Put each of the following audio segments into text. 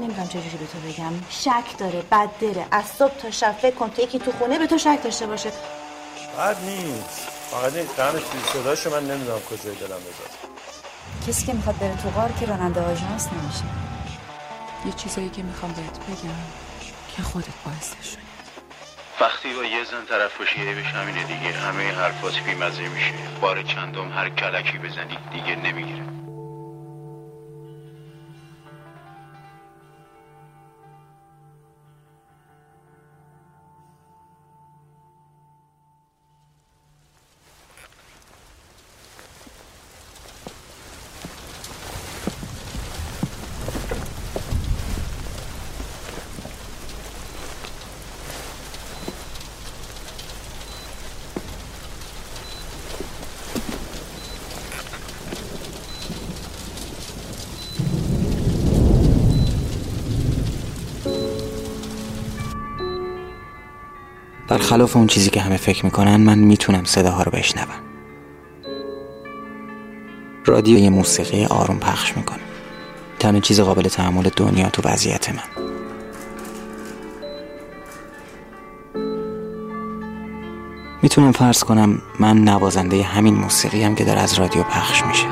نمی‌دونم چجوری به تو بگم. شک داره بد داره. از صبح تا شب فکر کن تو یکی تو خونه به تو شک داشته باشه. بد نیست. فقط این قرنش بی صداشو من نمی‌دونم کجای دلم بذارم کسی که می‌خواد بره تو غار که راننده آژانس نمیشه. یه چیزایی که می‌خوام بهت بگم. که خودت باعثش شدی. وقتی با یه زن طرف باشی عیبش همینه دیگه. همه حرفات بیمزه میشه. بار چندم هر کلکی بزنی دیگه نمی‌گیره. برخلاف اون چیزی که همه فکر می‌کنن من می‌تونم صداها رو بشنوم. رادیو یه موسیقی آروم پخش می‌کنه. تنها چیز قابل تحمل دنیا تو وضعیت من. می‌تونم فرض کنم من نوازنده همین موسیقی هم که داره از رادیو پخش میشه.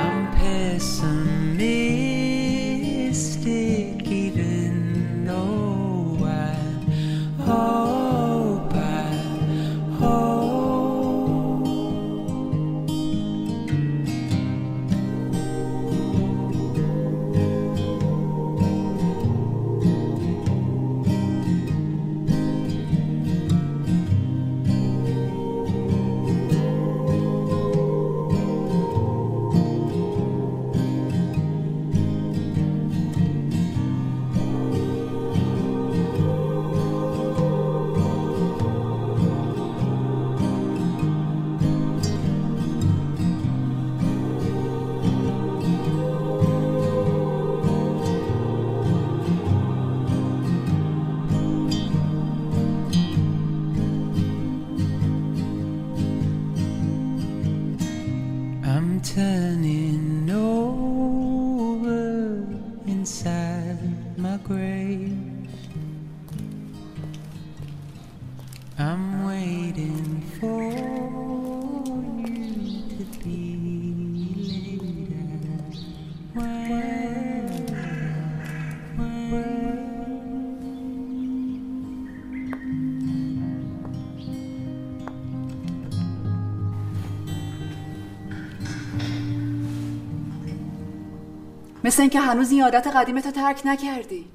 مثل اینکه هنوز این عادت قدیمتو ترک نکردی.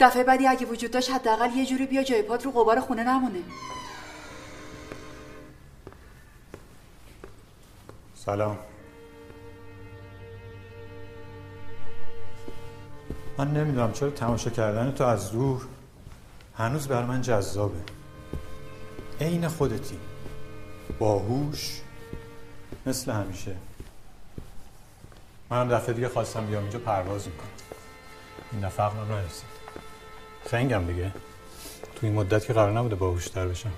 دفعه بعدی اگه وجود داشت حداقل یه جوری بیا جای پات رو قبار خونه نمونه. سلام. من نمی‌دونم چرا تماشا کردن تو از دور هنوز بر من جذابه. عین خودتی. باهوش. مثل همیشه. منم دفعه دیگه خواستم بیام اینجا پرواز می‌کنم. این دفعه عقلم نرسید. خنگم دیگه. تو این مدت که قرار نبوده باهوشتر بشم.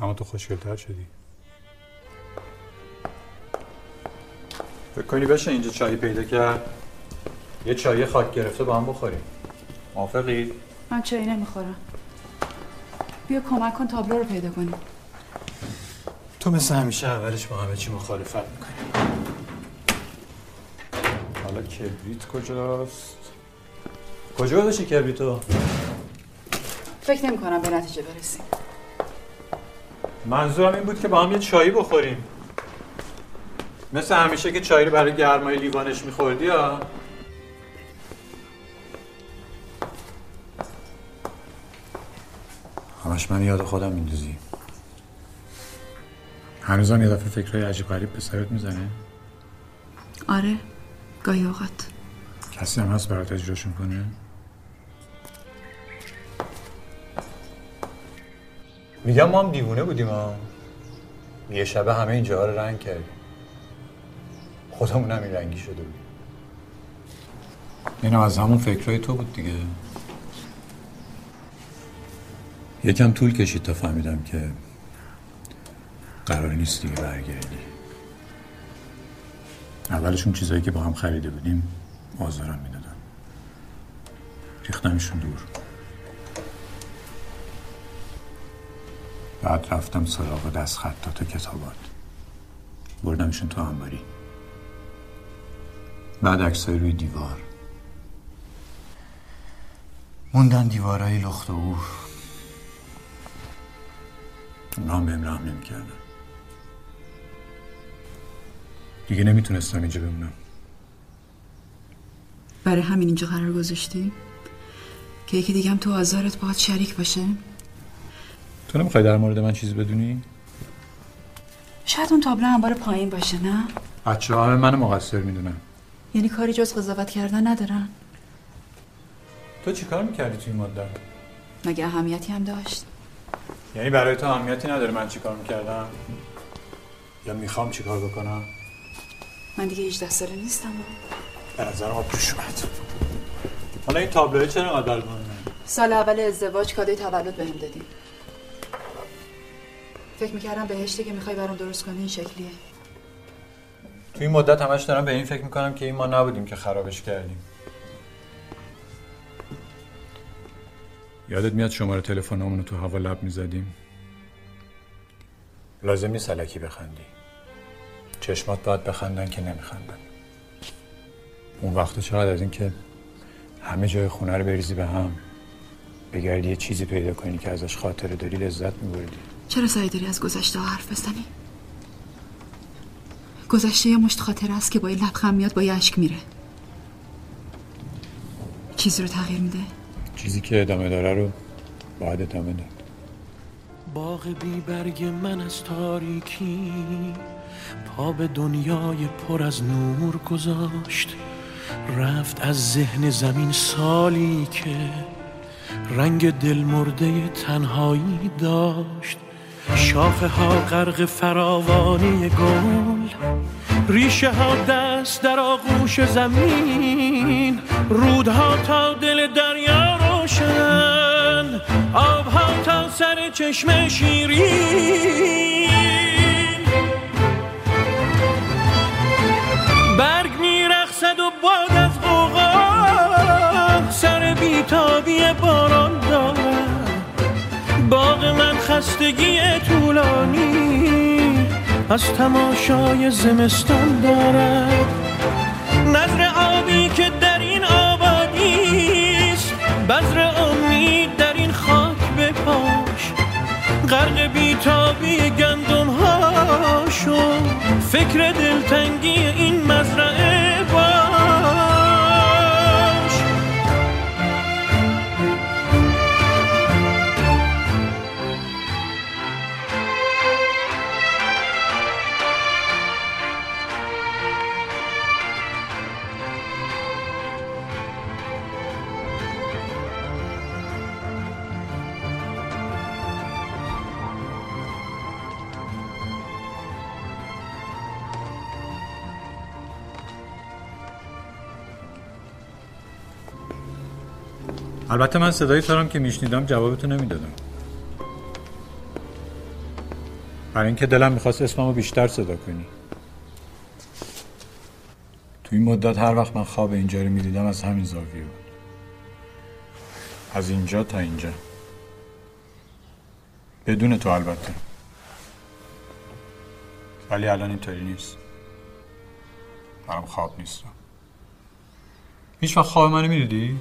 اما تو خوشگلتر شدی. فکر کنی بشه اینجا چایی پیدا کرد؟ یه چای خاک گرفته با هم بخوریم. موافقی؟ من چایی نمی‌خورم. بیا کمک کن تابلو رو پیدا کنیم. تو مثل همیشه اولش با همه چی مخالفت می‌کنی. حالا کبریت کجاست؟ کجا گذاشتی کبریتو؟ فکر نمی کنم به نتیجه برسیم. منظورم این بود که با هم یه چایی بخوریم. مثل همیشه که چایی رو برای گرمای لیوانش میخوردی یا همش من یاد خودم میندازی. هنوزم یه دفعه فکرهای عجیب غریب به سرت می‌زنه؟ آره گاهی اوقات. کسی هم هست برات اجراشون کنه؟ میگم ما هم دیوونه بودیم ها. یه شبه همه اینجا رو رنگ کردیم. خودمون هم این رنگی شده بود اینم از همون فکرهای تو بود دیگه. یکم طول کشید تا فهمیدم که قرار نیست دیگه برگردی. اولشون چیزایی که با هم خریده بودیم آزارم می‌دادن. ریختمشون دور. بعد رفتم سراغ دست خطات و کتابات. بردمشون تو انباری. بعد عکسای روی دیوار. موندن دیوارای لخت و او اونا هم بهم رحم نمی‌کردن. دیگه نمی‌تونستم اینجا بمونم برای همین اینجا قرار گذاشتی که یکی دیگه هم تو آزارت باهات شریک باشه تو نمی‌خوای در مورد من چیزی بدونی؟ شاید اون تابلو انبار پایین باشه نه بچه همه من مقصر می‌دونن یعنی کاری جز قضاوت کردن ندارن تو چی کار می‌کردی توی این مدت؟ مگه اهمیتی هم داشت یعنی برای تو اهمیتی نداره من چی کار می‌کردم؟ یا می‌خوام چی کار بکنم؟ من دیگه 18 ساله نیستم. به نظرم آب اومد. حالا این تابلوه چرا قدر کنه؟ سال اول ازدواج کادوی تولد بهم دادی. فکر می‌کردم بهشتی که می‌خوای برام درست کنی این شکلیه. توی این مدت همش دارم به این فکر می‌کنم که این ما نبودیم که خرابش کردیم. یادت میاد شماره تلفنمون رو تو هوا لب می‌زدیم؟ لازم نیست الکی بخندی. چشمات باید بخندن که نمیخندن. اون وقت چقدر از این که همه جای خونه رو بریزی به هم بگردی یه چیزی پیدا کنی که ازش خاطره داری لذت میبردی. چرا سعی داری از گذشته ها حرف بزنی؟ گذشته یه مشت خاطره است که با یه لبخند میاد با یه اشک میره. چیزی رو تغییر میده؟ چیزی که ادامه داره رو باید ادامه داد. باغ بی برگ من از تاریکی. پا به دنیای پر از نور گذاشت. رفت از ذهن زمین سالی که رنگ دلمرده تنهایی داشت. شاخه ها غرق فراوانی گل ریشه ها دست در آغوش زمین. رودها تا دل دریا روشن آبها تا سر چشم شیرین. سر بیتابی باران دارد باغ من خستگی طولانی از تماشای زمستان دارد. نظر آبی که در این آبادیست بذر امید در این خاک بپاش. غرق بیتابی گندم هاشو فکر دلتنگی این مزرعه البته من صدای هم که میشنیدم جوابتو نمی‌دادم. برای اینکه دلم می‌خواست اسممو بیشتر صدا کنی. تو این مدت هر وقت من خواب اینجا رو می‌دیدم از همین زاویه بود. از اینجا تا اینجا. بدون تو البته. ولی الان اینطوری نیست. برام خواب نیست. هیچ وقت خواب منو می‌دیدی؟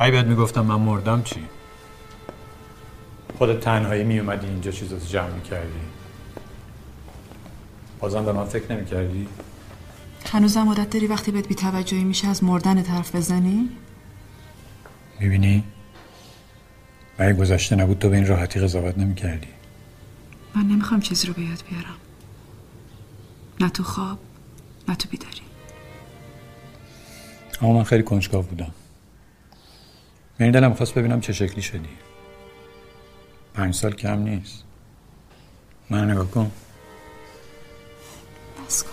ای بهت می‌گفتم من مردم چی؟ خودت تنهایی میومدی اینجا چیزاتو جمع می‌کردی بازم به من فکر نمی‌کردی؟ هنوزم عادت داری وقتی بهت بیتوجهی میشه از مردن حرف بزنی می‌بینی؟ اگه گذشته نبود تو به این راحتی قضاوت نمی‌کردی من نمی‌خوام چیزی رو به یاد بیارم نه تو خواب نه تو بیداری اما من خیلی کنجکاو بودم یعنی دلم خواست ببینم چه شکلی شدی. پنج سال کم نیست. من نگاه کن. بس کن.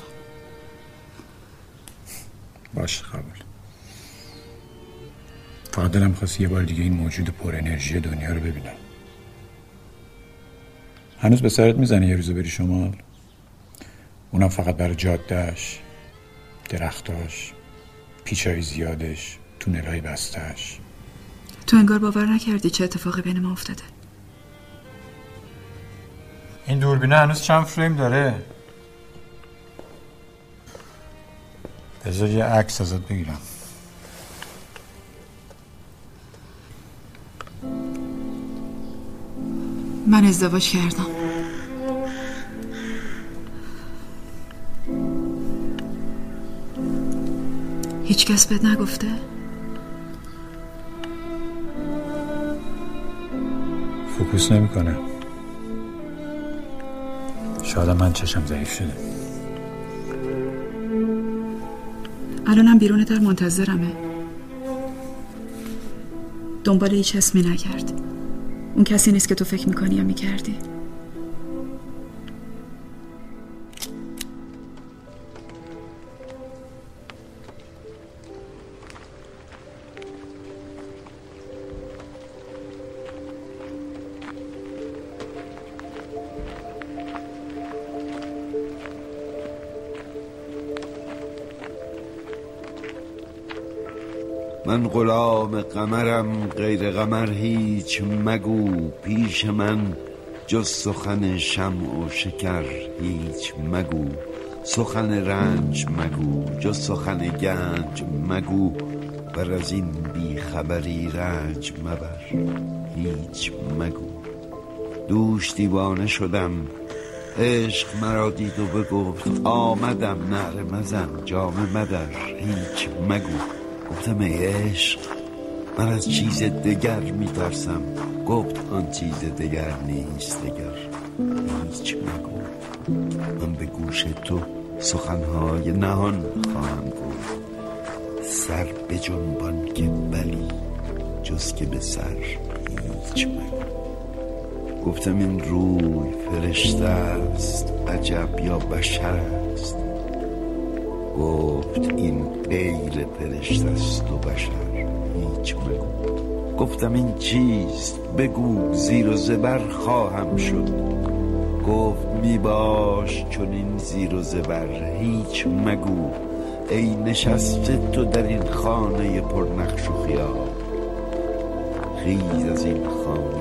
باش قبول فقط دلم خواست یه بار دیگه این موجود پر انرژی دنیا رو ببینم. هنوز به سرت می‌زنه یه روزو بری شمال. اونم فقط برای جادهش درختاش پیچای زیادش تونلای بستش تو انگار باور نکردی چه اتفاقی بین ما افتاده. این دوربینه هنوز چند فریم داره؟ بذار یه عکس ازت بگیرم. من ازدواج کردم. هیچ کس بهت نگفته؟ فوکوس نمی‌کنه. شاید من چشم ضعیف شده. الانم بیرون در منتظرمه. دنبال هیچ اسمی نکرد. اون کسی نیست که تو فکر می‌کنی یا می‌کردی. من غلام قمرم غیر قمر هیچ مگو. پیش من جز سخن شمع و شکر هیچ مگو. سخن رنج مگو جز سخن گنج مگو. بر از این بیخبری رنج مبر هیچ مگو. دوش دیوانه شدم عشق مرا دید و بگفت آمدم نعره مزن جام مدر هیچ مگو. گفتم عشق. من از چیز دگر میترسم. گفت آن چیز دگر نیست. دگر هیچ مگو من به گوش تو سخنهای نهان خواهم گفت. سر به جنبان که بلی جز که به سر هیچ مگو. گفتم این روی فرشته است عجب یا بشر است. گفت این غیر فرشته است و بشر. هیچ مگو گفتم این چیست؟ بگو زیر و زبر خواهم شد. گفت می باش چون این زیر و زبر هیچ مگو. ای نشسته تو در این خانه پر نقش و خیال. خیز از این خانه